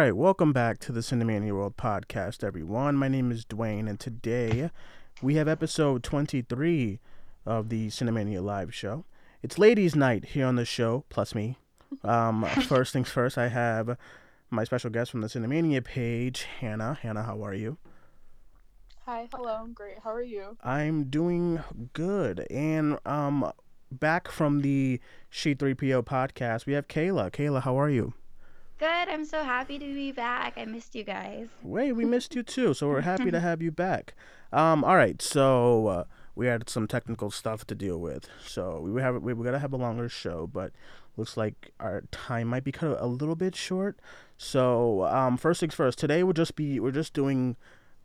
All right, welcome back to the Cinemania World podcast, everyone. My name is Duane, and today we have episode 23 of the Cinemania Live show. It's ladies' night here on the show, plus me. Um, first things first, I have my special guest from the Cinemania page, Hannah. Hannah, how are you? Hi, hello, I'm great. How are you? I'm doing good. And um, back from the She3PO podcast, we have Kaila. Kaila, how are you? Good. I'm so happy to be back. I missed you guys. Wait, we missed you too, so we're happy to have you back. Um, all right, so uh, we had some technical stuff to deal with, so we have we we gotta have a longer show, but looks like our time might be cut a little bit short. So um, first things first, today we'll just be we're just doing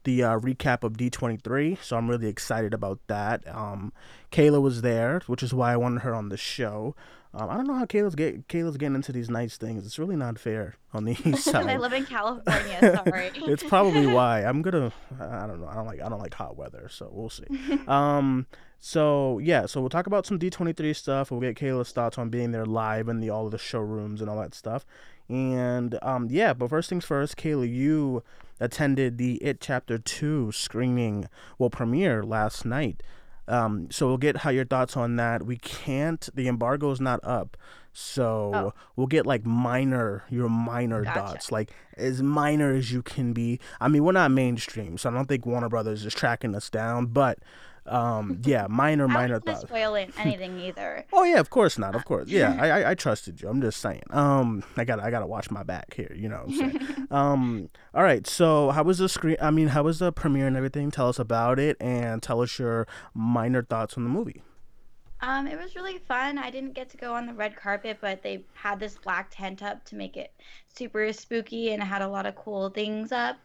the uh, recap of D23, so I'm really excited about that. Um, Kaila was there, which is why I wanted her on the show. Um, I don't know how Kaila's get Kaila's getting into these nice things. It's really not fair on the east side. I live in California. Sorry. it's probably why I'm gonna. I don't know. I don't like. I don't like hot weather, so we'll see. um. So yeah. So we'll talk about some D23 stuff. We'll get Kaila's thoughts on being there live and the all of the showrooms and all that stuff. And um. Yeah. But first things first, Kaila, you attended the It Chapter Two screening, well, premiere last night. Um, so we'll get how your thoughts on that. We can't. The embargo is not up, so Oh. we'll get like minor your minor Gotcha. thoughts, like as minor as you can be. I mean, we're not mainstream, so I don't think Warner Brothers is tracking us down. But um, yeah, minor minor thoughts. spoil it, anything either. Oh yeah, of course not. Of course, yeah. I, I I trusted you. I'm just saying. Um, I got I got to watch my back here. You know. What I'm saying. um. All right. So how was the screen? I mean, how was the premiere and everything? Tell us about it and tell us your minor thoughts on the movie. Um, it was really fun. I didn't get to go on the red carpet, but they had this black tent up to make it super spooky, and it had a lot of cool things up.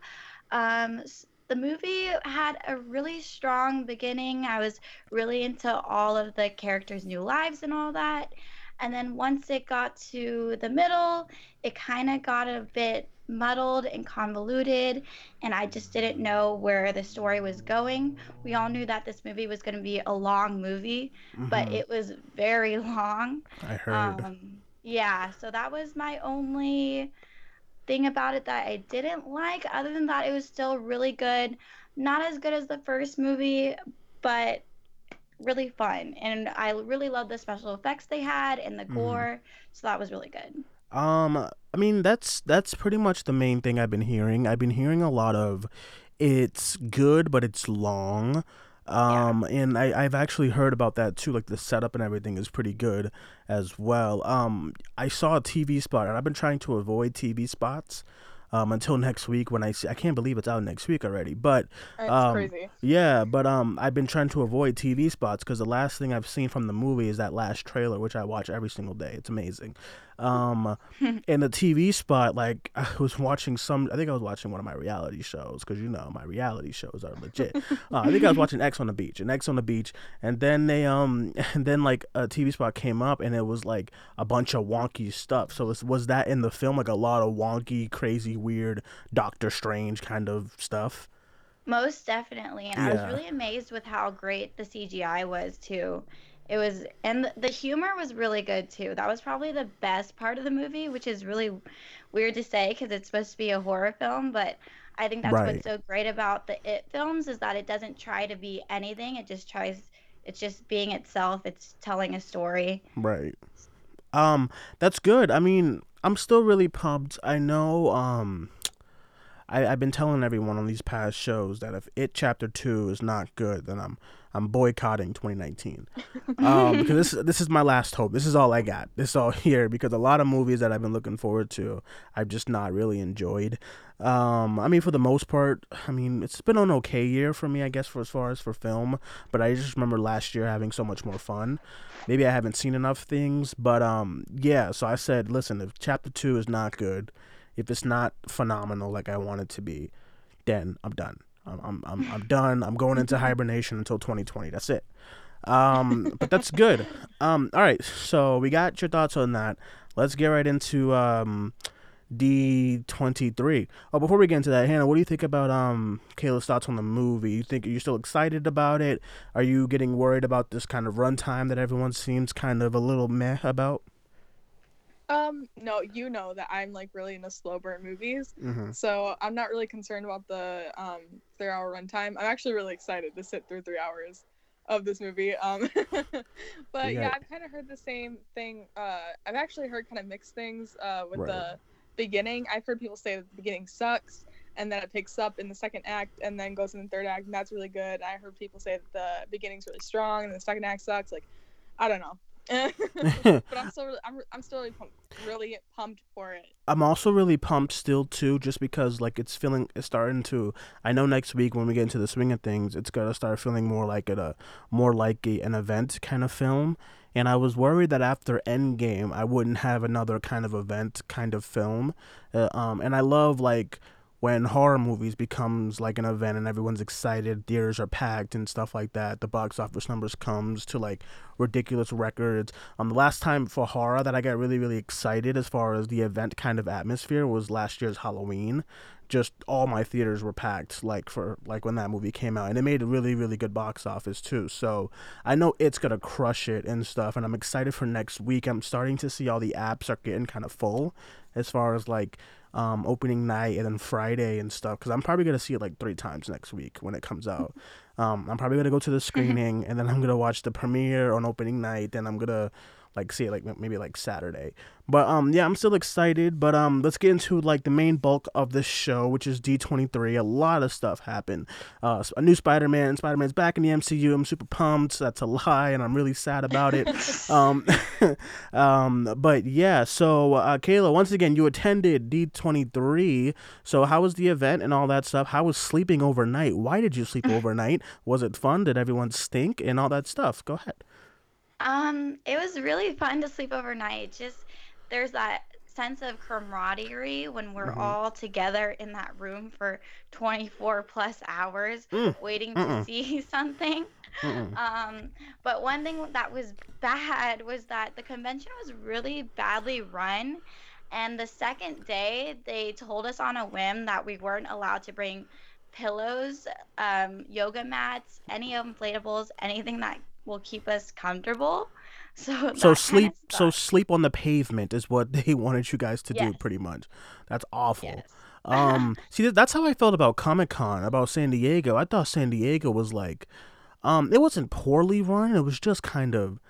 Um, the movie had a really strong beginning. I was really into all of the characters' new lives and all that. And then once it got to the middle, it kind of got a bit muddled and convoluted, and I just didn't know where the story was going. We all knew that this movie was going to be a long movie, but Mhm. it was very long. I heard. Um, yeah, so that was my only thing about it that I didn't like. Other than that, it was still really good. Not as good as the first movie, but really fun. And I really loved the special effects they had and the Mhm. gore. So that was really good. Um, I mean that's that's pretty much the main thing I've been hearing. I've been hearing a lot of it's good but it's long. Um, and I I've actually heard about that too. Like the setup and everything is pretty good as well. Um, I saw a TV spot and I've been trying to avoid TV spots. Um, until next week when I see I can't believe it's out next week already. But Um, crazy. yeah, but um, I've been trying to avoid TV spots because the last thing I've seen from the movie is that last trailer, which I watch every single day. It's amazing. Um, and the TV spot, like I was watching some. I think I was watching one of my reality shows because you know my reality shows are legit. uh, I think I was watching Ex on the Beach and Ex on the Beach, and then they um, and then like a TV spot came up and it was like a bunch of wonky stuff. So was was that in the film like a lot of wonky, crazy, weird Doctor Strange kind of stuff? Most definitely. And I was really amazed with how great the CGI was too. It was, and the, humor was really good too. That was probably the best part of the movie, which is really weird to say because it's supposed to be a horror film, but I think that's Right. what's so great about the It films is that it doesn't try to be anything. It just tries, it's just being itself. It's telling a story. Right. Um, that's good. I mean, I'm still really pumped. I know, um, I, I've been telling everyone on these past shows that if it chapter two is not good, then I'm I'm boycotting 2019. Um, because this this is my last hope. This is all I got. This is all here because a lot of movies that I've been looking forward to, I've just not really enjoyed. Um, I mean, for the most part, I mean, it's been an okay year for me, I guess, for as far as for film. But I just remember last year having so much more fun. Maybe I haven't seen enough things, but um, yeah. So I said, listen, if chapter two is not good, if it's not phenomenal like I want it to be, then I'm done. I'm I'm I'm, I'm done. I'm going into hibernation until 2020. That's it. Um, but that's good. Um, all right. So we got your thoughts on that. Let's get right into um D23. Oh, before we get into that, Hannah, what do you think about um Kaila's thoughts on the movie? You think are you still excited about it? Are you getting worried about this kind of runtime that everyone seems kind of a little meh about? Um, no, you know that I'm like really into slow burn movies, hmm so I'm not really concerned about the um three hour runtime. I'm actually really excited to sit through three hours of this movie. Um, but Yeah. yeah, I've kind of heard the same thing. Uh, I've actually heard kind of mixed things. Uh, with Right. the beginning, I've heard people say that the beginning sucks, and then it picks up in the second act, and then goes in the third act, and that's really good. I heard people say that the beginning's really strong, and the second act sucks. Like, I don't know. But I'm still really, I'm, I'm still really pumped, really pumped for it. I'm also really pumped still too, just because like it's feeling it's starting to. I know next week when we get into the swing of things, it's gonna start feeling more like a, a more like a, an event kind of film. And I was worried that after Endgame, I wouldn't have another kind of event kind of film. Uh, um, and I love like when horror movies becomes like an event and everyone's excited, theaters are packed and stuff like that. The box office numbers comes to like ridiculous records. Um, the last time for horror that I got really really excited as far as the event kind of atmosphere was last year's Halloween. Just all my theaters were packed like for like when that movie came out, and it made a really really good box office too. So I know it's gonna crush it and stuff, and I'm excited for next week. I'm starting to see all the apps are getting kind of full as far as like um, opening night and then Friday and stuff because I'm probably gonna see it like three times next week when it comes out. Um, I'm probably gonna go to the screening and then I'm gonna watch the premiere on opening night and I'm gonna like see it like maybe like Saturday. But um yeah, I'm still excited. But um let's get into like the main bulk of this show, which is D23. A lot of stuff happened. Uh, a new Spider-Man. Spider-Man's back in the MCU. I'm super pumped. That's a lie, and I'm really sad about it. um, um, but yeah. So uh, Kaila, once again, you attended D23. So how was the event and all that stuff? How was sleeping overnight? Why did you sleep overnight? Was it fun? Did everyone stink and all that stuff? Go ahead. Um, it was really fun to sleep overnight. Just there's that sense of camaraderie when we're Mhm. all together in that room for 24 plus hours Mm, waiting to mm-mm. see something. Um, but one thing that was bad was that the convention was really badly run. And the second day, they told us on a whim that we weren't allowed to bring pillows, um, yoga mats, any inflatables, anything that will keep us comfortable. So So kind sleep. of So sleep on the pavement is what they wanted you guys to do, pretty much. That's awful. Yes. Um, see, that's how I felt about Comic Con, about San Diego. I thought San Diego was like, um, it wasn't poorly run. It was just kind of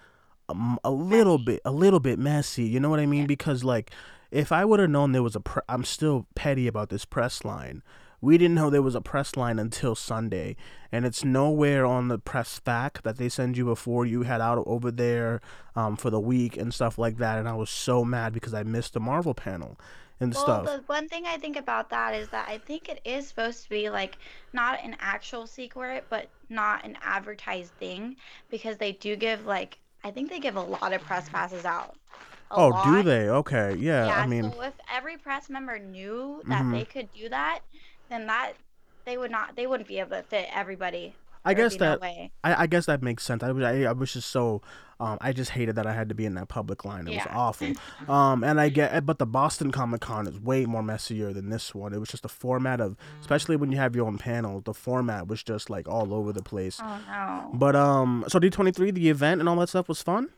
um, a little Messy. bit, a little bit messy. You know what I mean? Yeah. Because like, if I would have known there was a, pre- I'm still petty about this press line. We didn't know there was a press line until Sunday, and it's nowhere on the press fact that they send you before you head out over there um, for the week and stuff like that. And I was so mad because I missed the Marvel panel and Well, stuff. the one thing I think about that is that I think it is supposed to be like not an actual secret, but not an advertised thing because they do give like I think they give a lot of press passes out. Oh, do they? Okay, yeah. Yeah, I mean, so if every press member knew that Mhm. they could do that, then that they would not they wouldn't be able to fit everybody. I guess no that way. I, I guess that makes sense. I was I, I was just so um I just hated that I had to be in that public line. It was awful. um and I get but the Boston Comic Con is way more messier than this one. It was just the format of especially when you have your own panel, the format was just like all over the place. Oh no. But um so D23 the event and all that stuff was fun?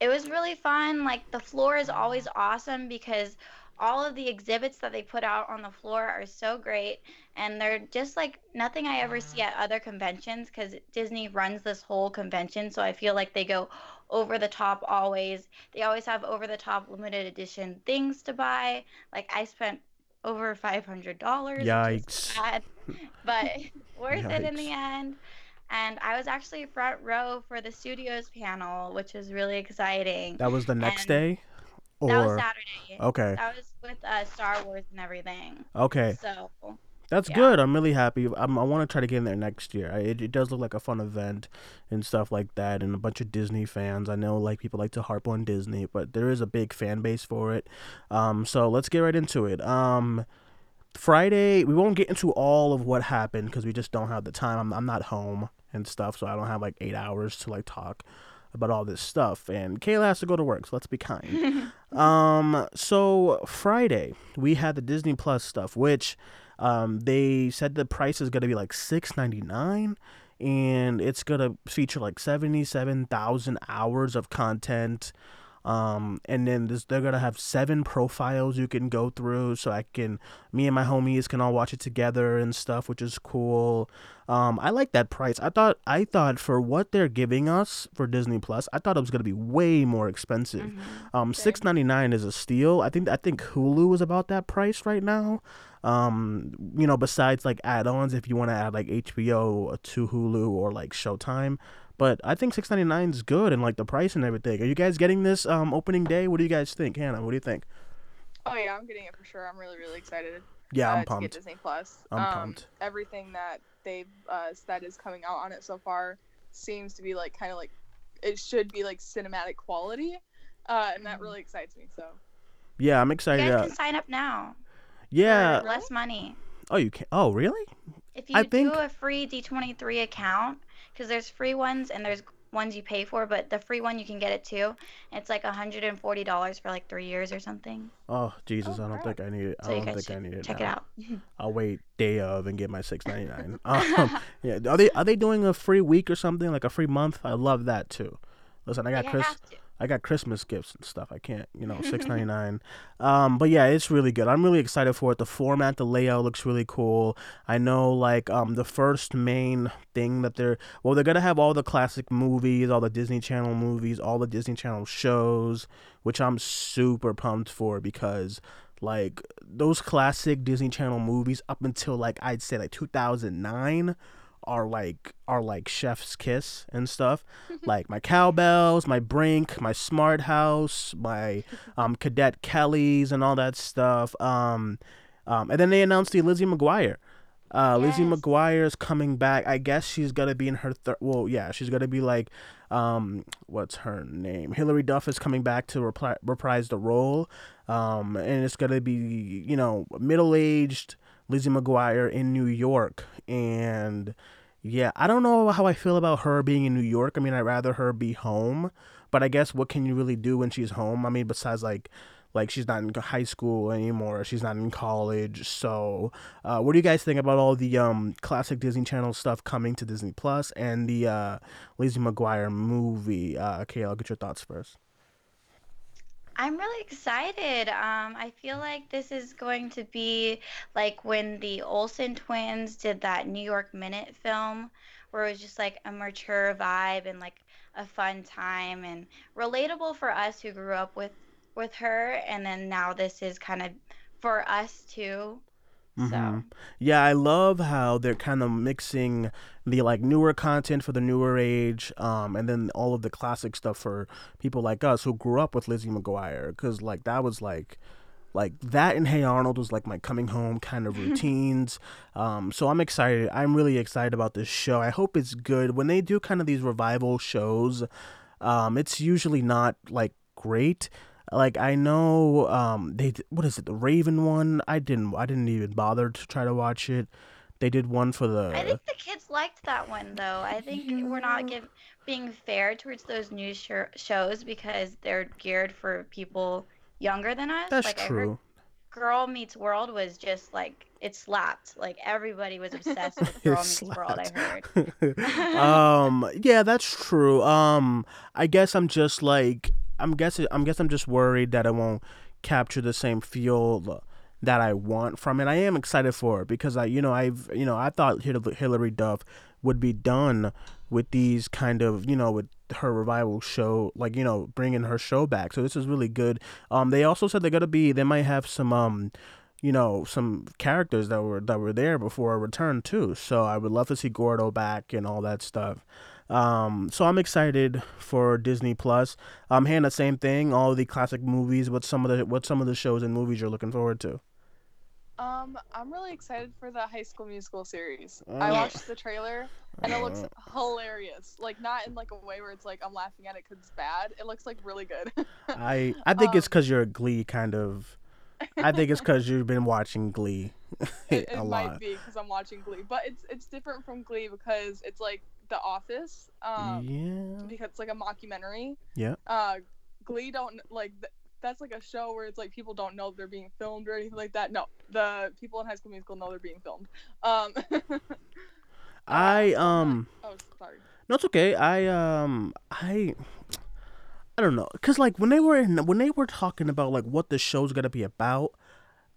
It was really fun. Like the floor is always awesome because all of the exhibits that they put out on the floor are so great and they're just like nothing I ever see at other conventions cuz Disney runs this whole convention so I feel like they go over the top always. They always have over the top limited edition things to buy. Like I spent over $500 Yikes. bad, but worth it in the end. And I was actually front row for the studios panel, which was really exciting. That was the next And day? That was Saturday. okay. That was with uh, Star Wars and everything. Okay. So That's Yeah. good. I'm really happy. I'm, I want to try to get in there next year. I, it, it does look like a fun event and stuff like that, and a bunch of Disney fans. I know like people like to harp on Disney, but there is a big fan base for it. Um, so let's get right into it. Um, Friday, we won't get into all of what happened because we just don't have the time. I'm, I'm not home and stuff, so I don't have like eight hours to like talk about all this stuff. And Kaila has to go to work, so let's be kind. Um, so Friday we had the Disney Plus stuff, which um they said the price is gonna be like six ninety nine, and it's gonna feature like seventy seven thousand hours of content. Um, and then this, they're gonna have seven profiles you can go through, so I can, me and my homies can all watch it together and stuff, which is cool. Um, I like that price. I thought, I thought for what they're giving us for Disney Plus, I thought it was gonna be way more expensive. Mhm. Um, six ninety nine is a steal. I think I think Hulu is about that price right now. Um, you know, besides like add-ons, if you want to add like HBO to Hulu or like Showtime. But I think six ninety nine is good and like the price and everything. Are you guys getting this um opening day? What do you guys think, Hannah? What do you think? Oh yeah, I'm getting it for sure. I'm really really excited. Yeah, uh, I'm To get pumped. Disney Plus. I'm um, pumped. Everything that they've uh, that is coming out on it so far seems to be like kind of like it should be like cinematic quality, uh, and that Mhm. really excites me. So Yeah, I'm excited. You excited. guys Uh, can sign up now yeah. for less money. Oh, you can. Oh, really? If you I think- do a free D23 account, because there's free ones and there's ones you pay for, but the free one you can get it too. It's like $140 for like three years or something. Oh, Jesus! Oh, I don't crap. think I need it. I So you don't think I need it. check now. it out. I'll wait day of and get my six ninety nine. um, yeah, are they are they doing a free week or something like a free month? I love that too. Listen, I got you Chris. I got Christmas gifts and stuff. I can't, you know, six ninety nine. Um, but yeah, it's really good. I'm really excited for it. The format, the layout looks really cool. I know, like, um, the first main thing that they're well, they're gonna have all the classic movies, all the Disney Channel movies, all the Disney Channel shows, which I'm super pumped for because like those classic Disney Channel movies up until like I'd say like 2009 are like are like chef's kiss and stuff. Like my Cow Belles my brink my smart house my um cadet kellys and all that stuff um um and then they announced the lizzie mcguire. Uh lizzie mcguire is coming back. I guess she's gonna be in her third well yeah she's gonna be like um what's her name? Hilary Duff is coming back to repri- reprise the role. Um and it's gonna be you know middle-aged lizzie mcguire in new york and yeah, I don't know how I feel about her being in New York. I mean, I'd rather her be home, but I guess what can you really do when she's home? I mean, besides like, like she's not in high school anymore. She's not in college. So, uh, what do you guys think about all the um classic Disney Channel stuff coming to Disney Plus and the uh, Lizzie McGuire movie? Uh, okay, I'll get your thoughts first. I'm really excited. Um, I feel like this is going to be like when the Olsen twins did that New York Minute film, where it was just like a mature vibe and like a fun time and relatable for us who grew up with with her. And then now this is kind of for us too. So Mhm. Yeah, I love how they're kind of mixing the like newer content for the newer age, um, and then all of the classic stuff for people like us who grew up with Lizzie McGuire, because like that was like, like that and Hey Arnold was like my coming home kind of routines. Um, so I'm excited. I'm really excited about this show. I hope it's good. When they do kind of these revival shows, um, it's usually not like great. Like I know, um, they what is it? The Raven one. I didn't. I didn't even bother to try to watch it. They did one for the. I think the kids liked that one though. I think we're not give, being fair towards those news sh- shows because they're geared for people younger than us. That's like I heard true. Girl Meets World was just like it slapped. Like everybody was obsessed with It Girl Meets World. I heard. um. Yeah, that's true. Um. I guess I'm just like I'm guessing. I'm guess I'm just worried that I won't capture the same feel that I want from it. I am excited for it because I, you know, I've, you know, I thought Hilary Duff would be done with these kind of, you know, with her revival show, like you know, bringing her show back. So this is really good. Um, they also said they're gonna be, they might have some, um, you know, some characters that were that were there before a return too. So I would love to see Gordo back and all that stuff. Um, so I'm excited for Disney Plus. I'm Um, Hannah, same thing. All the classic movies. What some of the what some of the shows and movies you're looking forward to? Um, I'm really excited for the High School Musical series. I Uh. watched the trailer and it looks Uh, hilarious. Like not in like a way where it's like I'm laughing at it because it's bad. It looks like really good. I I think it's Um, because you're a Glee kind of. I think it's because you've been watching Glee it, it might be because I'm watching Glee, but it's it's different from Glee because it's like The Office. Um, yeah. because it's like a mockumentary. Yeah. Uh, Glee don't like that's like a show where it's like people don't know they're being filmed or anything like that. No, the people in High School Musical know they're being filmed. Um, I um. oh sorry. No, it's okay. I um I I don't know, cause like when they were in, when they were talking about like what the show's gonna be about,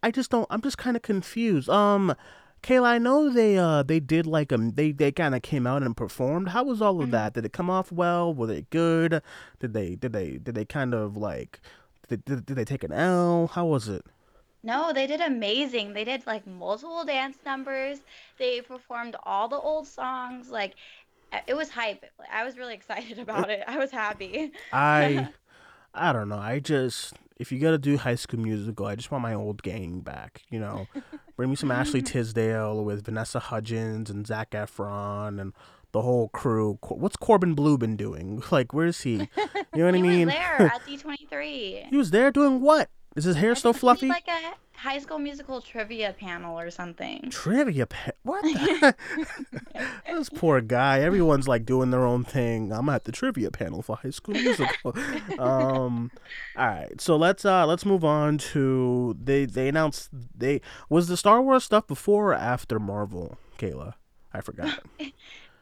I just don't. I'm just kind of confused. Um, Kaila, I know they uh they did like um they they kind of came out and performed. How was all of Mhm. that? Did it come off well? Were they good? Did they did they did they kind of like did, did, did they take an L? How was it? No, they did amazing. They did like multiple dance numbers. They performed all the old songs. Like it was hype. I was really excited about it. I was happy. I I don't know. I just if you gotta do High School Musical, I just want my old gang back. You know, bring me some Ashley Tisdale with Vanessa Hudgens and Zac Efron and the whole crew. What's Corbin Bleu been doing? Like, where's he? You know what I mean? he was there at D23. He was there doing what? Is his hair I still fluffy? Like a High School Musical trivia panel or something. Trivia pa- What This poor guy. Everyone's like doing their own thing. I'm at the trivia panel for High School Musical. um, all right, so let's uh let's move on to they they announced they was the Star Wars stuff before or after Marvel, Kaila. I forgot.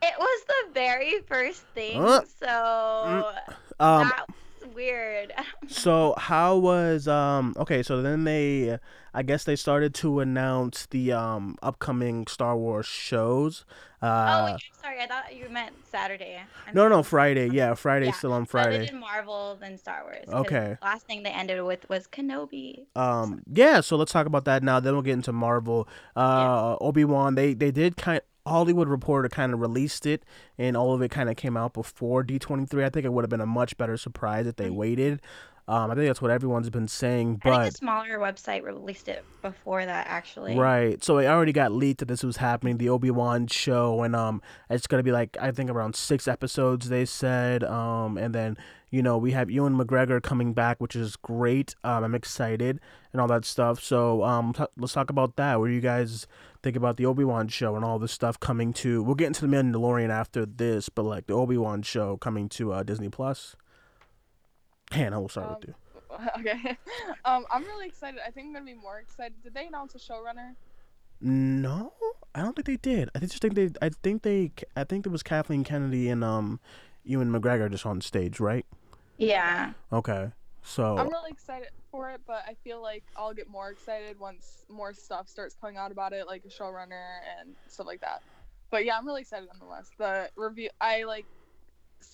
It was the very first thing, Uh, so Um, that's weird. so how was um okay? So then they, I guess they started to announce the um upcoming Star Wars shows. oh, Uh, wait, sorry, I thought you meant Saturday. I'm no, no, so- Friday. Yeah, Friday Yeah, still on Friday. they did Marvel, then Star Wars. Okay. Last thing they ended with was Kenobi. Um, yeah, so let's talk about that now. Then we'll get into Marvel. Uh, Obi Wan. They they did kind. Hollywood Reporter kind of released it, and all of it kind of came out before D twenty three. I think it would have been a much better surprise if they Mhm. waited. Um, I think that's what everyone's been saying, I think but a smaller website released it before that, actually. Right. So it already got leaked that this was happening, the Obi Wan show, and um, it's gonna be like I think around six episodes. They said, um, and then you know we have Ewan McGregor coming back, which is great. Um, I'm excited and all that stuff. So um, t- let's talk about that. Do you guys think about the Obi Wan show and all this stuff coming to? We'll get into the Mandalorian after this, but like the Obi Wan show coming to uh, Disney Plus. Hannah, we'll start with you. Okay. Um, I'm really excited. I think I'm gonna be more excited. Did they announce a showrunner? No, I don't think they did. I just think they. I think they. I think it was Kathleen Kennedy and um, Ewan McGregor just on stage, right? Yeah. Okay, so I'm really excited for it, but I feel like I'll get more excited once more stuff starts coming out about it, like a showrunner and stuff like that. But yeah, I'm really excited nonetheless. The review, I like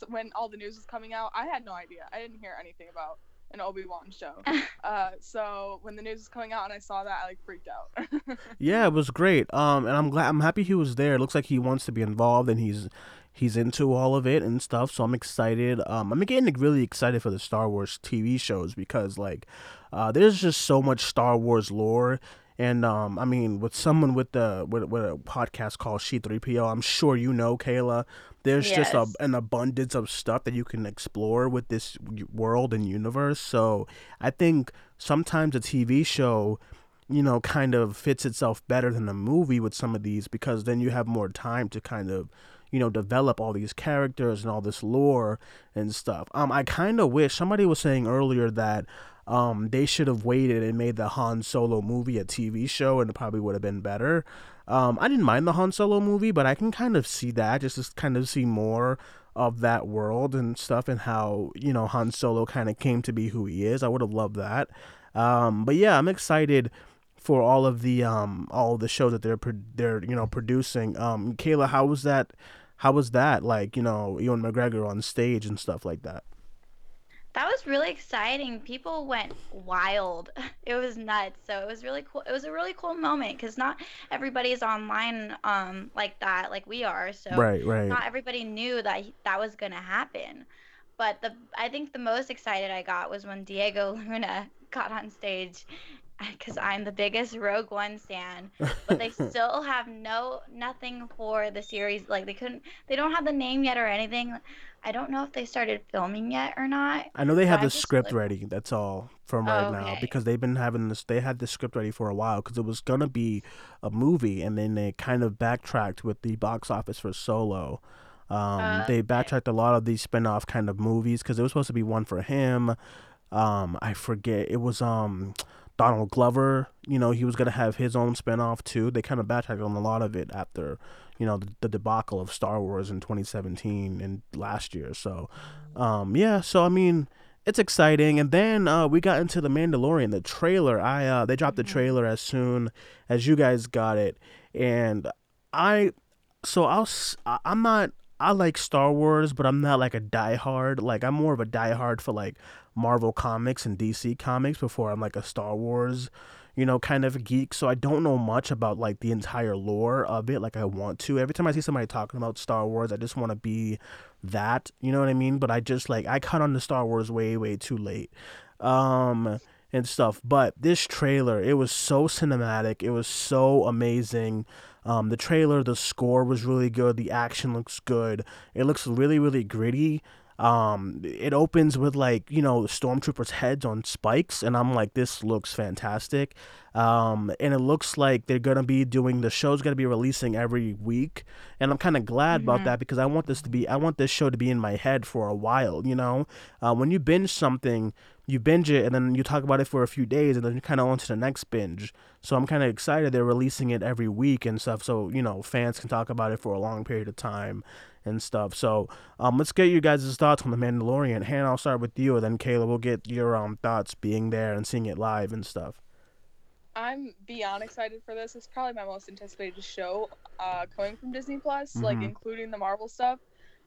when all the news was coming out. I had no idea. I didn't hear anything about an Obi Wan show. Uh, so when the news was coming out and I saw that, I like freaked out. yeah, it was great. Um, and I'm glad. I'm happy he was there. It looks like he wants to be involved and he's he's into all of it and stuff. So I'm excited. Um, I'm getting really excited for the Star Wars TV shows because like, uh, there's just so much Star Wars lore. And um, I mean, with someone with the with, with a podcast called She3PO, I'm sure you know, Kaila. There's just a, an abundance of stuff that you can explore with this world and universe. So I think sometimes a TV show, you know, kind of fits itself better than a movie with some of these because then you have more time to kind of, you know, develop all these characters and all this lore and stuff. Um, I kind of wish somebody was saying earlier that um they should have waited and made the Han Solo movie a TV show and it probably would have been better. Um, I didn't mind the Han Solo movie, but I can kind of see that just to kind of see more of that world and stuff and how you know Han Solo kind of came to be who he is. I would have loved that. Um, but yeah, I'm excited for all of the um all the shows that they're they're you know producing. Um, Kaila, how was that? How was that like? You know, Ewan McGregor on stage and stuff like that. That was really exciting. People went wild. It was nuts. So it was really cool. It was a really cool moment because not everybody's online um like that, like we are. So right, right. not everybody knew that that was gonna happen. But the I think the most excited I got was when Diego Luna got on stage, because I'm the biggest Rogue One stan. But they still have no nothing for the series. Like they couldn't. They don't have the name yet or anything. I don't know if they started filming yet or not. I know they So have I the script like- ready. That's all from right now because they've been having this. They had the script ready for a while because it was gonna be a movie, and then they kind of backtracked with the box office for Solo. Um, Uh, they okay. backtracked a lot of these spin-off kind of movies because it was supposed to be one for him. Um, I forget it was um Donald Glover. You know he was gonna have his own spin-off too. They kind of backtracked on a lot of it after you know the, the debacle of Star Wars in 2017 and last year. So um, yeah, so I mean it's exciting. And then uh, we got into the Mandalorian, the trailer. I uh, they dropped the Mhm. trailer as soon as you guys got it, and I so I'll I'm not I like Star Wars, but I'm not like a diehard. Like I'm more of a diehard for like Marvel comics and DC comics before I'm like a Star Wars, you know, kind of geek. So I don't know much about like the entire lore of it like I want to. Every time I see somebody talking about Star Wars, I just want to be that, you know what I mean? But I just like I cut on the Star Wars way way too late. Um and stuff. But this trailer, it was so cinematic. It was so amazing. Um, the trailer, the score was really good. The action looks good. It looks really, really gritty. Um, it opens with like you know stormtroopers' heads on spikes, and I'm like, this looks fantastic. Um, and it looks like they're gonna be doing the show's gonna be releasing every week, and I'm kind of glad about Mhm. that because I want this to be, I want this show to be in my head for a while. You know, uh, when you binge something, you binge it and then you talk about it for a few days, and then you kind of on to the next binge. So I'm kind of excited they're releasing it every week and stuff, so you know fans can talk about it for a long period of time and stuff. So um, let's get you guys' thoughts on the Mandalorian. Hannah, I'll start with you, and then Kaila, we'll get your um thoughts being there and seeing it live and stuff. I'm beyond excited for this. It's probably my most anticipated show uh, coming from Disney Plus, like Mhm. including the Marvel stuff.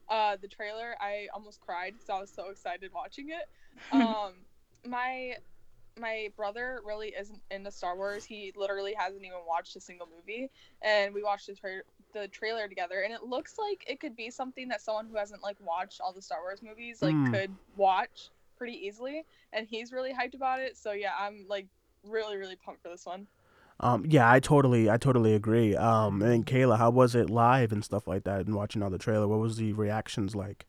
Uh, the trailer, I almost cried because I was so excited watching it. Um, my my brother really isn't into Star Wars. He literally hasn't even watched a single movie, and we watched the, tra- the trailer together, and it looks like it could be something that someone who hasn't like watched all the Star Wars movies like Mm. could watch pretty easily, and he's really hyped about it. So yeah, I'm like really really pumped for this one. Um, yeah, I totally, I totally agree. Um, and Kaila, how was it live and stuff like that, and watching all the trailer? What was the reactions like?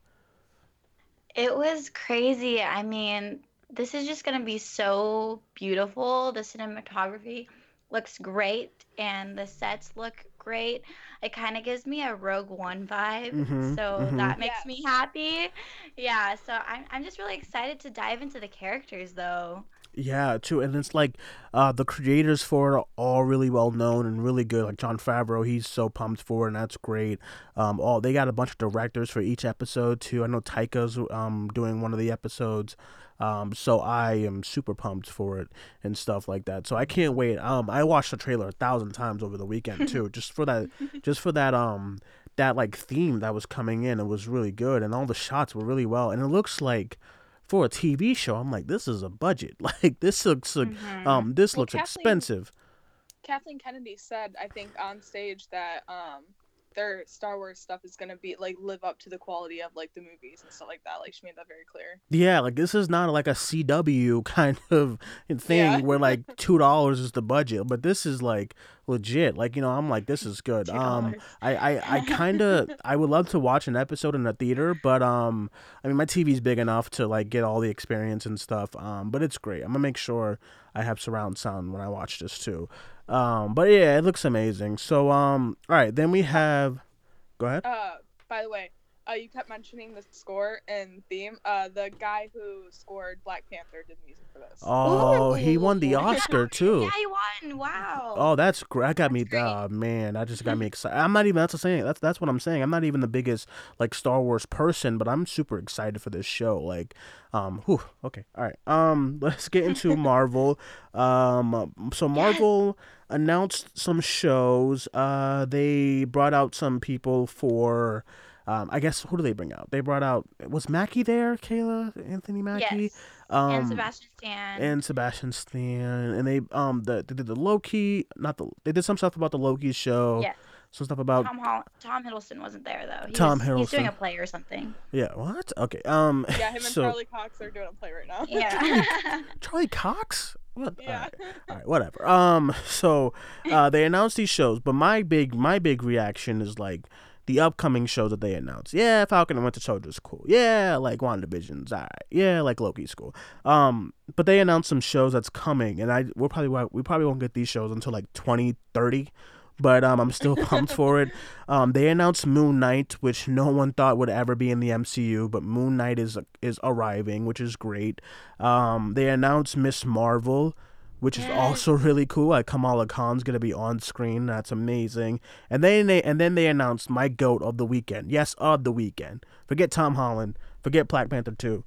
It was crazy. I mean, this is just going to be so beautiful. The cinematography looks great and the sets look great. It kind of gives me a Rogue One vibe. Mhm, so mhm. that makes Yes. me happy. Yeah, so I'm, I'm just really excited to dive into the characters though. Yeah, too, and it's like uh, the creators for it are all really well known and really good. Like Jon Favreau, he's so pumped for it, and that's great. Um, all they got a bunch of directors for each episode too. I know Taika's um doing one of the episodes. Um, so I am super pumped for it and stuff like that. So I can't wait. Um, I watched the trailer a thousand times over the weekend too, just for that, just for that um that like theme that was coming in. It was really good, and all the shots were really well, and it looks like for a TV show, I'm like, this is a budget. Like this looks like Mhm. um this Well, looks Kathleen- expensive. Kathleen Kennedy said, I think on stage that um their Star Wars stuff is gonna be like live up to the quality of like the movies and stuff like that. Like she made that very clear. Yeah, like this is not like a CW kind of thing Yeah. where like two dollars is the budget, but this is like legit. Like you know, I'm like, this is good. Um, $2. I I, I kind of I would love to watch an episode in a theater, but um, I mean my TV's big enough to like get all the experience and stuff. Um, but it's great. I'm gonna make sure I have surround sound when I watch this too. Um, but yeah, it looks amazing. So um, all right, then we have. Go ahead. Uh, by the way, uh, you kept mentioning the score and theme. Uh, the guy who scored Black Panther did music for this. Oh, he won the Oscar too. Yeah, he won. Wow. Oh, that's great. That got me. That's great. Oh man, that just got me excited. I'm not even. That's the saying. That's that's what I'm saying. I'm not even the biggest like Star Wars person, but I'm super excited for this show. Like, um, whew, okay, all right. Um, let's get into Marvel. Um, so Marvel announced some shows. Uh, they brought out some people for. Um, I guess who do they bring out? They brought out was Mackie there, Kaila, Anthony Mackie, yes. um, and Sebastian Stan. and Sebastian Stan, and they um the they did the Loki, not the they did some stuff about the Loki show, yes. some stuff about Tom Hol- Tom Hiddleston wasn't there though. He Tom was, He's doing a play or something. yeah what okay um yeah, him and so Charlie Cox are doing a play right now. Yeah. Charlie Cox what yeah. Alright, all right whatever um so uh they announced these shows, but my big my big reaction is like the upcoming shows that they announced. Yeah, Falcon and Winter Soldier's cool. Yeah, like WandaVision's alright. Yeah, like Loki's cool. Um, but they announced some shows that's coming, and I we'll probably we probably won't get these shows until like twenty thirty. But um, I'm still pumped for it. Um, they announced Moon Knight, which no one thought would ever be in the MCU, but Moon Knight is is arriving, which is great. Um, they announced Miss Marvel, which is also really cool. Like Kamala Khan's gonna be on screen. That's amazing. And then they and then they announced my goat of the weekend. Yes, of the weekend. Forget Tom Holland. Forget Black Panther two.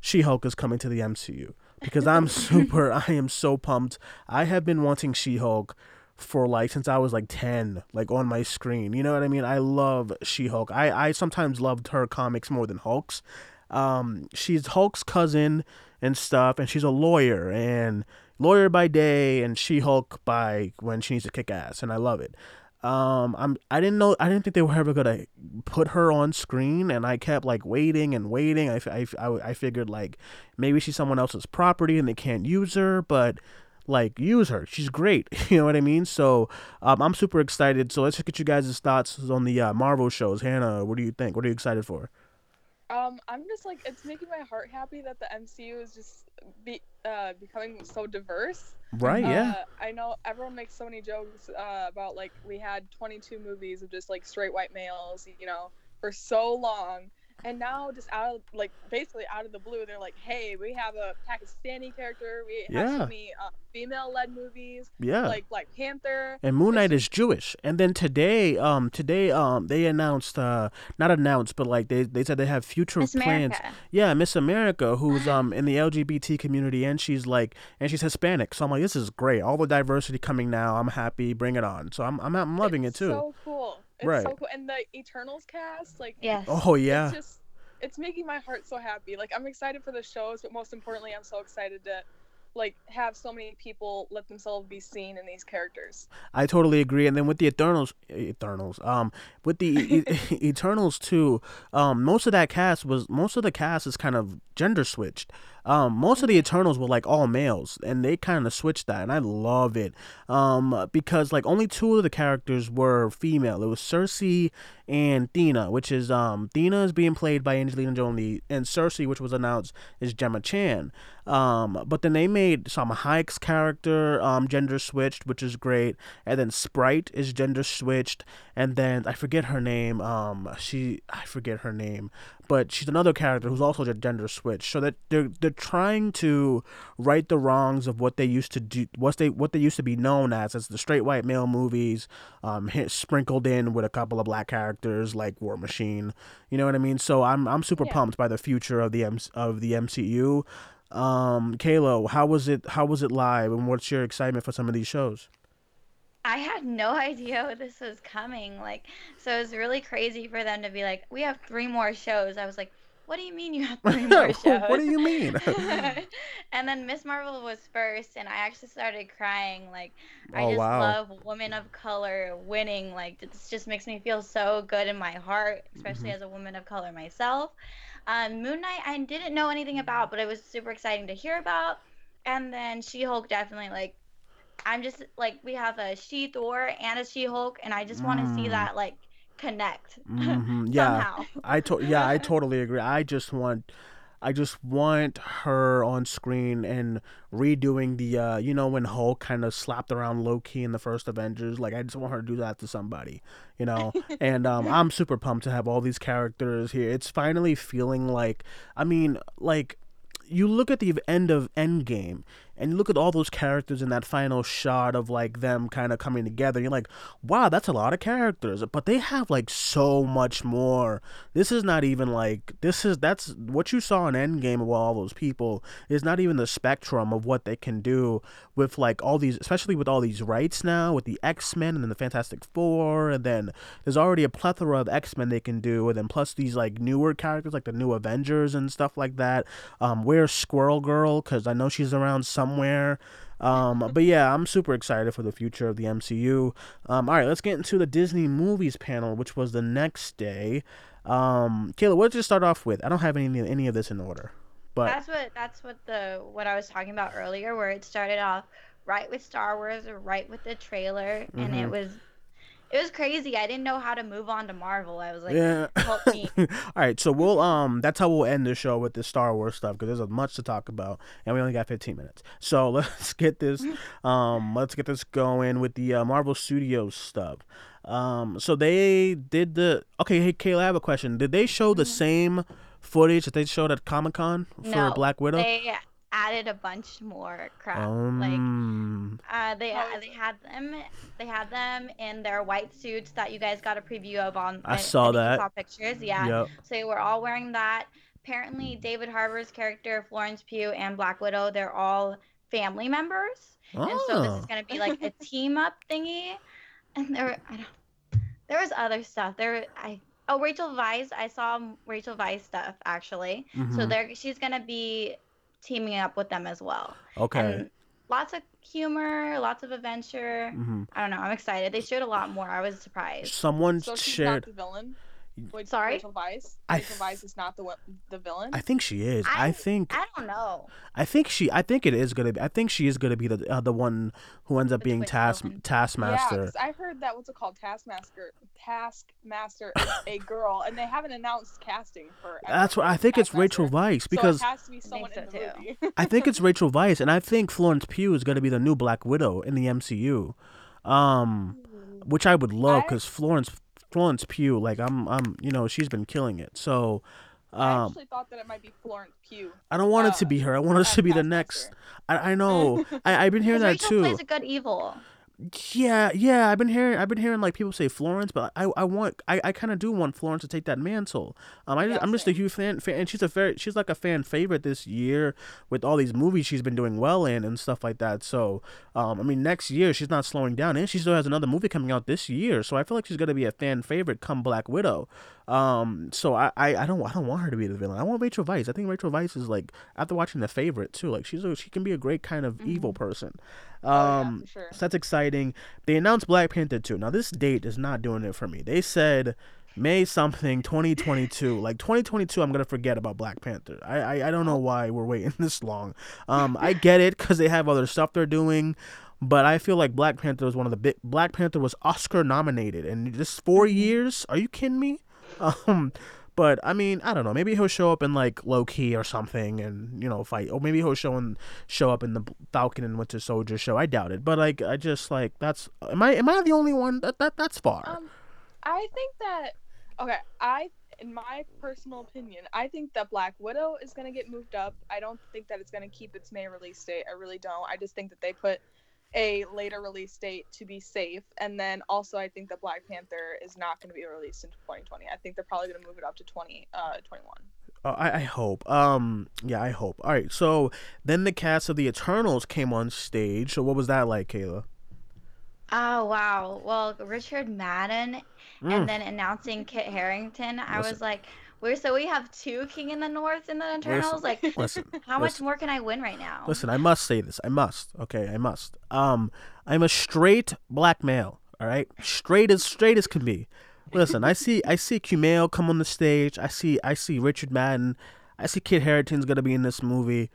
She Hulk is coming to the MCU because I'm super. I am so pumped. I have been wanting She Hulk for like since I was like 10 like on my screen you know what I mean? I love She-Hulk. I I sometimes loved her comics more than Hulk's. Um she's Hulk's cousin and stuff and she's a lawyer and lawyer by day and She-Hulk by when she needs to kick ass and I love it. Um I'm I didn't know I didn't think they were ever gonna put her on screen and I kept like waiting and waiting. I, I, I, I figured like maybe she's someone else's property and they can't use her but like use her. She's great. You know what I mean? So um, I'm super excited. So let's just get you guys' thoughts on the uh, Marvel shows. Hannah, what do you think? What are you excited for? Um, I'm just like it's making my heart happy that the MCU is just be uh becoming so diverse. Right. Yeah. Uh, I know everyone makes so many jokes uh, about like we had 22 movies of just like straight white males, you know, for so long, and now just out of like basically out of the blue they're like hey we have a pakistani character we have Yeah. so many uh, female-led movies yeah. like black panther and Moon Knight is Jewish. And then today, um, today, um, they announced, uh, not announced, but like they, they said they have future Miss plans. America. Yeah, Miss America, who's um in the LGBT community, and she's like, and she's Hispanic. So I'm like, this is great. All the diversity coming now. I'm happy. Bring it on. So I'm I'm, I'm loving it's it too. so cool it's Right. so cool and the eternals cast like Yes. oh yeah. it's just it's making my heart so happy like i'm excited for the shows but most importantly i'm so excited to like have so many people let themselves be seen in these characters I totally agree. And then with the Eternals, Eternals, um, with the e- e- Eternals too, um, most of that cast was most of the cast is kind of gender switched. Um, most of the Eternals were like all males, and they kind of switched that, and I love it. Um, because like only two of the characters were female. It was Sersi and Thena, which is um, Thena is being played by Angelina Jolie, and Sersi, which was announced, is Gemma Chan. Um, but then they made Salma Hayek's character um, gender switched, which is great. And then Sprite is gender switched. And then I forget her name. Um, she I forget her name, but she's another character who's also ge- gender switch. So that they're they're trying to right the wrongs of what they used to do, what they what they used to be known as as the straight white male movies, um, sprinkled in with a couple of black characters like War Machine. You know what I mean? So I'm I'm super Yeah. pumped by the future of the M- of the MCU. Um, Kalo, how was it? How was it live, and what's your excitement for some of these shows? I had no idea this was coming. Like, so it was really crazy for them to be like, "We have three more shows." I was like, "What do you mean you have three more shows?" what do you mean? and then Miss Marvel was first, and I actually started crying. Like, I Oh, just wow. love women of color winning. Like, this just makes me feel so good in my heart, especially Mm-hmm. as a woman of color myself. Um, Moon Knight, I didn't know anything about, but it was super exciting to hear about. And then She Hulk, definitely like. I'm just like we have a She Thor and a She Hulk, and I just want to see Mm. that like connect hmm Yeah, somehow. I to- yeah, I totally agree. I just want I just want her on screen and redoing the uh you know when Hulk kind of slapped around Loki in the first Avengers like I just want her to do that to somebody, you know. and um I'm super pumped to have all these characters here. It's finally feeling like I mean like you look at the end of Endgame and you look at all those characters in that final shot of like them kind of coming together you're like wow that's a lot of characters but they have like so much more. This is not even like this is that's what you saw in endgame of all those people is not even the spectrum of what they can do with like all these especially with all these rights now with the x-men and then the fantastic four and then there's already a plethora of x-men they can do and then plus these like newer characters like the new avengers and stuff like that. Um where's squirrel girl? Because i know she's around somewhere um, but yeah, I'm super excited for the future of the MCU. Um, all right, let's get into the Disney movies panel, which was the next day. Um, Kaila, what did you start off with? I don't have any any of this in order, but That's what that's what the what I was talking about earlier, where it started off right with Star Wars, right with the trailer, and it Mhm. was it was crazy. I didn't know how to move on to Marvel. I was like, yeah. help me. all right, so we'll um that's how we'll end the show with the Star Wars stuff because there's much to talk about and we only got 15 minutes. So let's get this um let's get this going with the uh, Marvel Studios stuff. Um, so they did the okay. Hey, Kaila, I have a question. Did they show the Mhm. same footage that they showed at Comic Con for No, Black Widow? they added a bunch more crap. like Um, uh, they How is they had them they had them in their white suits that you guys got a preview of on. I saw think you that. Saw pictures, yeah. Yep. So they were all wearing that. apparently David Harbour's character, Florence Pugh, and Black Widow, they're all family members, and so this Oh. is gonna be like a team up thingy. And there, I don't, there was other stuff. There, I oh Rachel Weisz. I saw Rachel Weisz stuff actually. So Mhm. there, she's gonna be teaming up with them as well. Okay. And lots of humor, lots of adventure. hmm I don't know. I'm excited. They showed a lot more. I was surprised. Someone So she's shared. not the villain. Wait, Sorry? Rachel Weisz. I Rachel Weisz is not the the villain. I think she is. I, I- think. I don't know. I think she. I think it is gonna be. I think she is gonna be the uh, the one who ends up The being task villain. yeah, I heard that what's it called? Taskmaster. Taskmaster is a girl, and they haven't announced casting for. That's what I everyone think. It's Rachel Taskmaster. Weisz because so it has to be someone so in the too. movie. I think it's Rachel Weisz, and I think Florence Pugh is gonna be the new Black Widow in the MCU. Um, which I would love because Florence Florence Pugh, like I'm, I'm, you know, she's been killing it. So, I um, actually thought that it might be Florence Pugh. I don't want it to uh, be her. I want us to be the next. I, I know. I, I've been hearing that Rachel too. plays a good evil. Yeah, yeah. I've been hearing. I've been hearing like people say Florence, but I, I want. I, I kind of do want Florence to take that mantle. Um, I just, I'm just a huge fan, fan, and she's a fair. She's like a fan favorite this year with all these movies she's been doing well in and stuff like that. So, um, I mean, next year she's not slowing down, and she still has another movie coming out this year. So I feel like she's gonna be a fan favorite come Black Widow. Um, so I, I, I don't, I don't want her to be the villain. I want Rachel Weisz. I think Rachel Weisz is like after watching The Favorite too. Like she's a, she can be a great kind of evil person. Oh, yeah, Um, sure. so that's exciting. They announced Black Panther 2. Now this date is not doing it for me. They said May something 2022. Like 2022 I'm going to forget about Black Panther. I, I I don't know why we're waiting this long. Um I get it cuz they have other stuff they're doing, but I feel like Black Panther was one of the big Black Panther was Oscar nominated and just 4 years? Are you kidding me? Um but I mean, I don't know. Maybe he'll show up in like Loki or something, and you know, fight. Or maybe he'll show in, show up in the Falcon and Winter Soldier show. I doubt it. But like, I just like that's. Am I am I the only one that, that that's far? Um, I think that okay. I, in my personal opinion, I think that Black Widow is gonna get moved up. I don't think that it's gonna keep its May release date. I really don't. I just think that they put a later release date to be safe, and then also I think that Black Panther is not gonna be released in 2020. I think they're probably gonna move it up to 20, uh, 21. Uh, I, I hope. Um, yeah, I hope. All right. So then the cast of the Eternals came on stage. So what was that like, Kaila? Oh wow. Well, Richard Madden Mm. and then announcing Kit Harington. I Listen. was like, we're so we have two King in the North in the Eternals. Like, Listen, how much more can I win right now? Listen, I must say this. I must. Okay, I must. Um, I'm a straight black male. All right, straight as straight as can be. Listen, I see I see Kumail come on the stage. I see I see Richard Madden. I see Kit Harington's gonna be in this movie.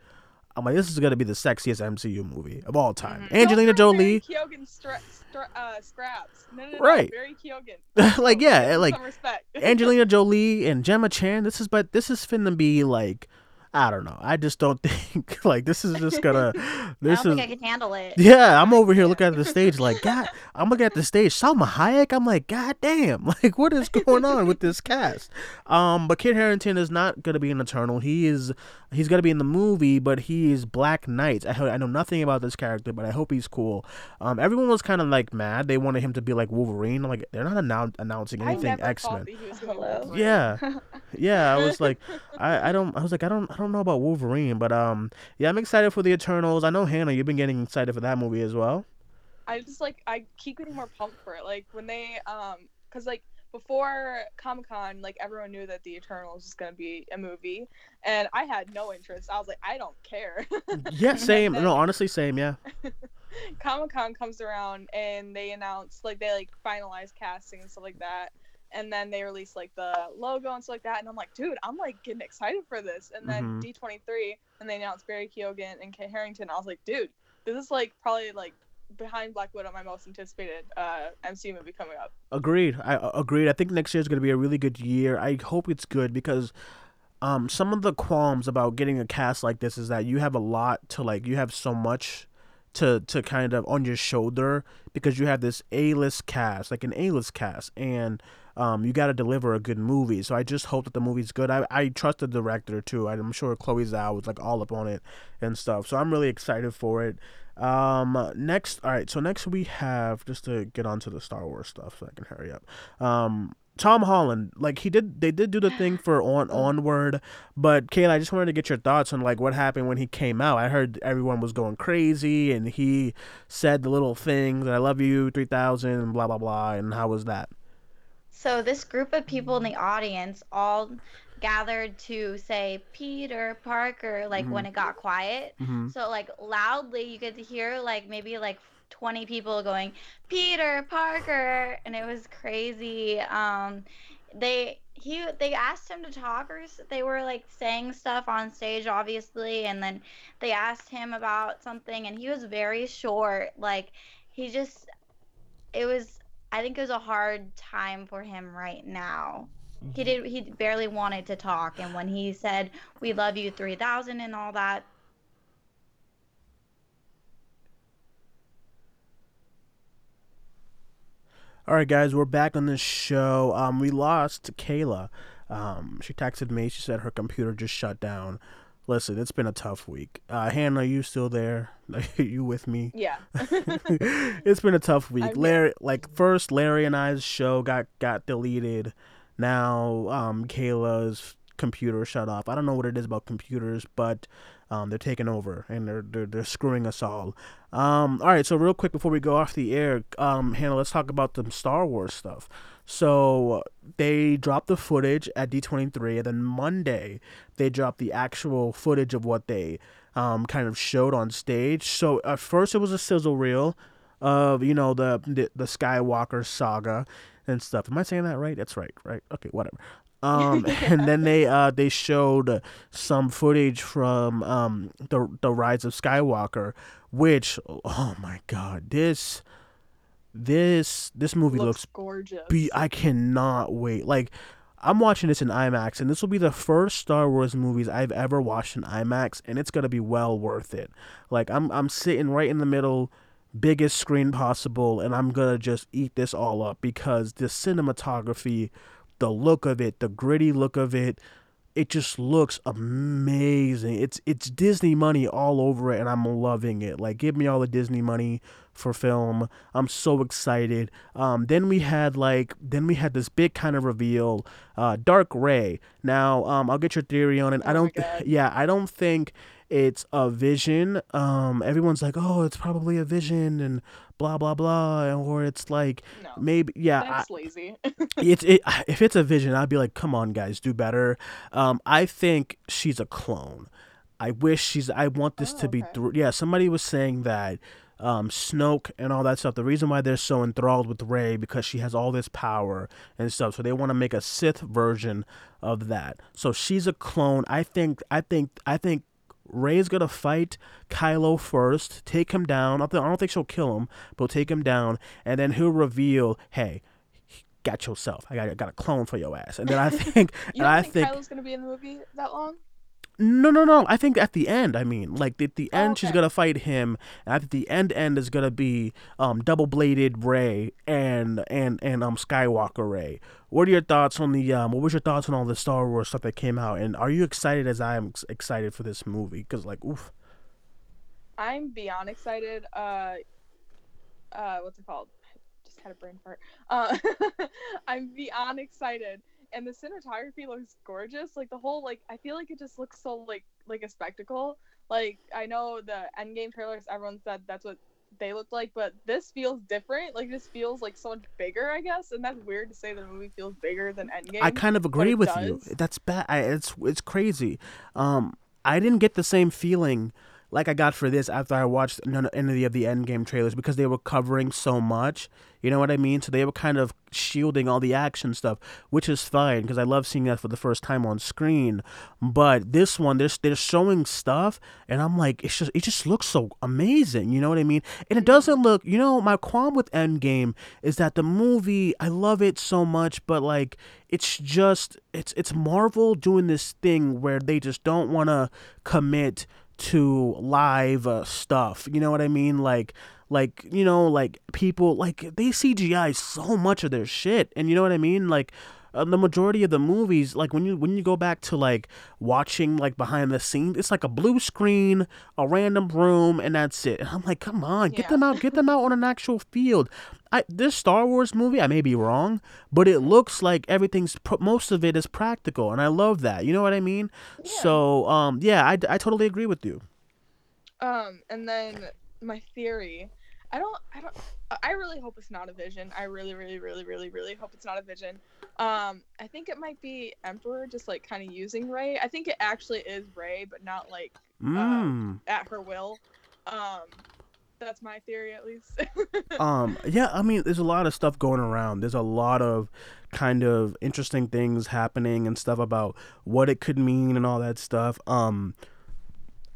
I'm like, this is gonna be the sexiest MCU movie of all time. Mhm. Angelina Jolie. Keoghan stra- stra- uh, scraps. No, no, no. Right. Barry Keoghan. like yeah, like. Angelina Jolie and Gemma Chan. This is but this is finna be like I don't know. I just don't think like this is just gonna I this don't is think I can handle it. Yeah, I'm over here looking at the stage like, God, I'm looking at the stage. Salma Hayek, I'm like, God damn, like, what is going on with this cast? Um, but Kit Harington is not gonna be an Eternal. He is, he's gonna be in the movie, but he is Black Knight. I, I know nothing about this character, but I hope he's cool. Um, everyone was kind of like mad. They wanted him to be like Wolverine. I'm like, they're not annou- announcing anything X thought Men. that he was gonna be Hello? Wolverine. Yeah, yeah. I was like, I, I don't, I was like, I don't, I don't know about Wolverine, but um, yeah, I'm excited for the Eternals. I know Hannah, you've been getting excited for that movie as well. I just like I keep getting more pumped for it. Like when they um, cause like before Comic Con, like everyone knew that the Eternals was gonna be a movie, and I had no interest. I was like, I don't care. Yeah, same. No, honestly, same. Yeah. Comic Con comes around and they announce like they like finalize casting and stuff like that. And then they release like the logo and stuff like that, and I'm like, dude, I'm like getting excited for this. And then Mhm. D23, and they announced Barry Keoghan and Kit Harington. I was like, dude, this is like probably like behind Black Widow, my most anticipated uh, MCU movie coming up. Agreed. I uh, agreed. I think next year is going to be a really good year. I hope it's good because um some of the qualms about getting a cast like this is that you have a lot to like you have so much to to kind of on your shoulder because you have this A-list cast, like an A-list cast and um, you got to deliver a good movie. So I just hope that the movie's good. I, I trust the director too. I'm sure Chloe Zhao was like all up on it and stuff. So I'm really excited for it. Um, next, all right. So next we have just to get onto the Star Wars stuff, so I can hurry up. Um, Tom Holland, like he did, they did do the thing for on onward, but Kaila, I just wanted to get your thoughts on like what happened when he came out. I heard everyone was going crazy, and he said the little things, "I love you, three thousand, blah blah blah," and how was that? So this group of people in the audience all gathered to say Peter Parker like when Mhm. it got quiet. hmm So like loudly you get to hear like maybe like 20 people going Peter Parker and it was crazy. Um they he they asked him to talk or s- they were like saying stuff on stage obviously and then they asked him about something and he was very short like he just it was I think it was a hard time for him right now. He did he barely wanted to talk and when he said we love you 3000 and all that All right, guys, we're back on this show. Um, we lost Kaila. Um, she texted me. She said her computer just shut down. Listen, it's been a tough week. Uh, Hannah, are you still there? Are you with me? Yeah. it's been a tough week. I'm. Larry, like first, Larry and I's show got got deleted. Now, um, Kaila's computer shut off. I don't know what it is about computers, but um, they're taking over and they're they're, they're screwing us all. Um, all right, so real quick before we go off the air, um, Hannah, let's talk about the Star Wars stuff. So they dropped the footage at D23, and then Monday they dropped the actual footage of what they um, kind of showed on stage. So at first it was a sizzle reel of you know the the, the Skywalker saga and stuff. Am I saying that right? That's right, right? Okay, whatever. Um, and then they uh they showed some footage from um the the Rise of Skywalker, which oh my god, this this this movie looks, looks gorgeous. be I cannot wait. Like I'm watching this in IMAX and this will be the first Star Wars movies I've ever watched in IMAX and it's going to be well worth it. Like I'm I'm sitting right in the middle biggest screen possible and I'm going to just eat this all up because the cinematography, the look of it, the gritty look of it, it just looks amazing. It's it's Disney money all over it and I'm loving it. Like give me all the Disney money for film. I'm so excited. Um then we had like then we had this big kind of reveal uh Dark Rey. Now um I'll get your theory on it. I Oh my don't God. yeah, I don't think it's a vision. Um everyone's like, "Oh, it's probably a vision and blah blah blah," or it's like No. maybe yeah, I, That's lazy. it's it if it's a vision i'd be like come on guys do better um i think she's a clone i wish she's i want this Oh, to be okay. yeah somebody was saying that um snoke and all that stuff the reason why they're so enthralled with Rey because she has all this power and stuff so they want to make a sith version of that so she's a clone i think i think i think Rey's gonna fight Kylo first, take him down. I don't I don't think she'll kill him, but take him down, and then he'll reveal, "Hey, got yourself. I got, I got a clone for your ass." And then I think, You and I think, think, Kylo's gonna be in the movie that long? No, no, no. I think at the end, I mean, like at the Oh, end, she's gonna fight him. At the end, end is gonna be um double bladed Rey and and and um Skywalker Rey. What are your thoughts on the um? What was your thoughts on all the Star Wars stuff that came out? And are you excited as I am excited for this movie? Because like, oof. I'm beyond excited. Uh, uh, what's it called? I just had a brain fart. Uh, I'm beyond excited, and the cinematography looks gorgeous. Like the whole, like I feel like it just looks so like like a spectacle. Like I know the Endgame trailers, everyone said that's what they looked like, but this feels different. Like this feels like so much bigger, I guess, and that's weird to say the movie feels bigger than Endgame. I kind of agree it with you. That's bad. I, it's it's crazy. Um, I didn't get the same feeling like I got for this after I watched none any of the Endgame trailers because they were covering so much. You know what I mean? So they were kind of shielding all the action stuff, which is fine because I love seeing that for the first time on screen. But this one, they're they're showing stuff, and I'm like, it's just it just looks so amazing. You know what I mean? And it doesn't look. You know, my qualm with Endgame is that the movie, I love it so much, but like it's just it's it's Marvel doing this thing where they just don't want to commit to live uh, stuff. You know what I mean? Like like you know like people like they CGI so much of their shit, and you know what I mean? Like uh, the majority of the movies like when you when you go back to like watching like behind the scenes it's like a blue screen a random room and that's it and i'm like come on get Yeah. them out get them out on an actual field I this Star Wars movie, I may be wrong, but it looks like everything's most of it is practical, and I love that. You know what I mean? Yeah. So, um, yeah, I, I totally agree with you. Um, and then my theory, I don't, I don't, I really hope it's not a vision. I really, really, really, really, really hope it's not a vision. Um, I think it might be Emperor just like kind of using Rey. I think it actually is Rey, but not like Mm. at her will. Um, that's my theory at least. um yeah i mean there's a lot of stuff going around there's a lot of kind of interesting things happening and stuff about what it could mean and all that stuff um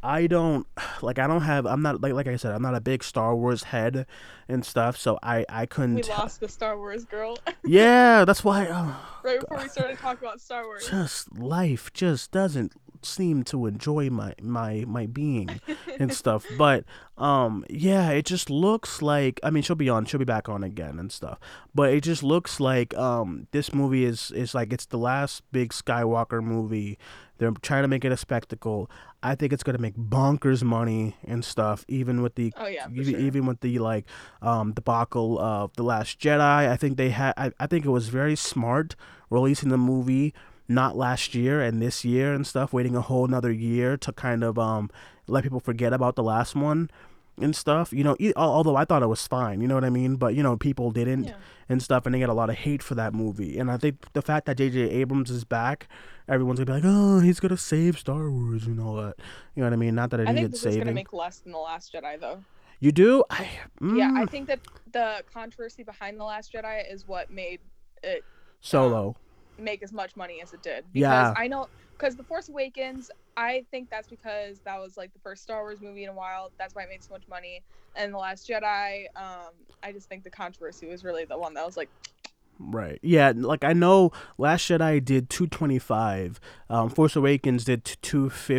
i don't like i don't have i'm not like like i said i'm not a big star wars head and stuff so i i couldn't we lost the Star Wars girl yeah that's why uh, right before we started talking about Star Wars. just life just doesn't seem to enjoy my my my being and stuff but um yeah it just looks like i mean she'll be on she'll be back on again and stuff but it just looks like um this movie is is like it's the last big skywalker movie. They're trying to make it a spectacle. I think it's going to make bonkers money and stuff even with the Oh yeah, even, sure. even with the like um debacle of the last jedi. I think they had I, I think it was very smart releasing the movie not last year and this year and stuff waiting a whole another year to kind of um let people forget about the last one and stuff you know although i thought it was fine you know what i mean? But you know people didn't Yeah. and stuff and they get a lot of hate for that movie. And i think the fact that jj abrams is back everyone's gonna be like oh he's gonna save star wars and all that. You know what i mean? Not that it I think needed this is gonna make less than the Last Jedi though. you do? I, Yeah, I mm, think that the controversy behind the Last Jedi is what made it solo make as much money as it did. Because Yeah. I know because The Force Awakens, I think that's because that was like the first Star Wars movie in a while. That's why it made so much money. And The Last Jedi, um, I just think the controversy was really the one that was like, Right. Yeah. Like I know Last Jedi did 225. Um, Force Awakens did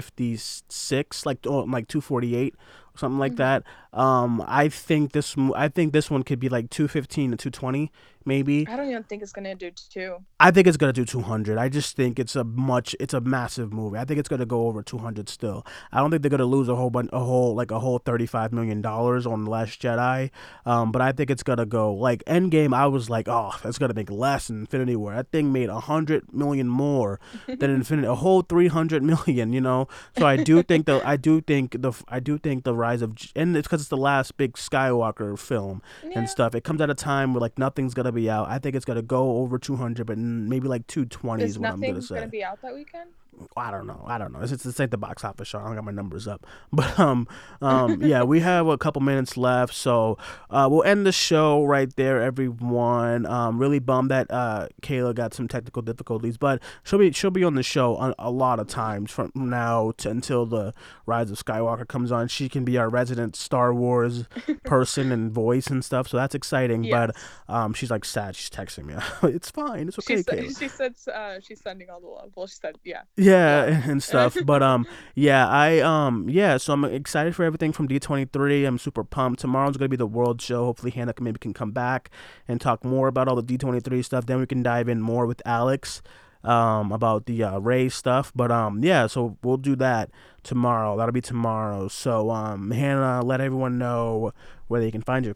256, like oh, like 248, something like Mhm. that. Um, I think this I think this one could be like 215 to 220, maybe. I don't even think it's gonna do two. I think it's gonna do 200. I just think it's a much, it's a massive movie. I think it's gonna go over 200 still. I don't think they're gonna lose a whole bunch, a whole like a whole 35 million dollars on the Last Jedi. Um, but I think it's gonna go like Endgame. I was like, oh, that's gonna make less than Infinity War. That thing made a hundred million more than Infinity, a whole 300 million. You know. So I do think the, I do think the, I do think the rise of, and it's because it's the last big Skywalker film Yeah. and stuff. It comes at a time where like nothing's gonna be out. I think it's gonna go over 200, but maybe like 220 is, Is what I'm gonna say. gonna be out that weekend? I don't know. I don't know. It's it's, it's like the box office show. I don't got my numbers up, but um um yeah, we have a couple minutes left, so uh we'll end the show right there, everyone. Um, really bummed that uh Kaila got some technical difficulties, but she'll be she'll be on the show a, a lot of times from now to until the Rise of Skywalker comes on. She can be our resident Star Wars person and voice and stuff, so that's exciting. But um, she's like sad. She's texting me. it's fine. It's okay, she she said uh, she's sending all the love. Well, she said, yeah. Yeah and stuff but um yeah i um yeah so i'm excited for everything from d23 i'm super pumped. Tomorrow's gonna be the world show. Hopefully hannah can maybe can come back and talk more about all the d23 stuff. Then we can dive in more with alex um about the uh Rey stuff but um yeah so we'll do that tomorrow. That'll be tomorrow. So um hannah let everyone know where they can find you.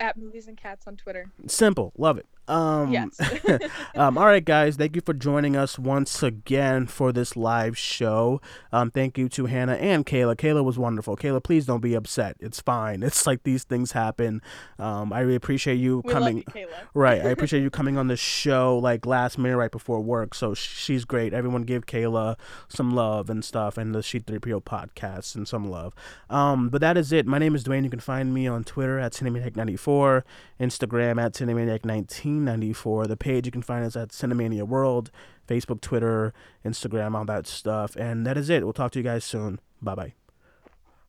At movies and cats on Twitter. simple. Love it um Yes. um, all right, guys. Thank you for joining us once again for this live show. Um, thank you to Hannah and Kaila. Kaila was wonderful. Kaila, please don't be upset. It's fine. It's like these things happen. Um, I really appreciate you we coming. love you, Kaila. Right. I appreciate you coming on the show like last minute right before work. So she's great. Everyone give Kaila some love and stuff and the She3PO podcast and some love. Um, but that is it. My name is Duane. You can find me on Twitter at Cinemaniac94, Instagram at Cinemaniac1994. The page you can find us at Cinemania World, Facebook, Twitter, Instagram, all that stuff. And that is it. We'll talk to you guys soon. Bye bye.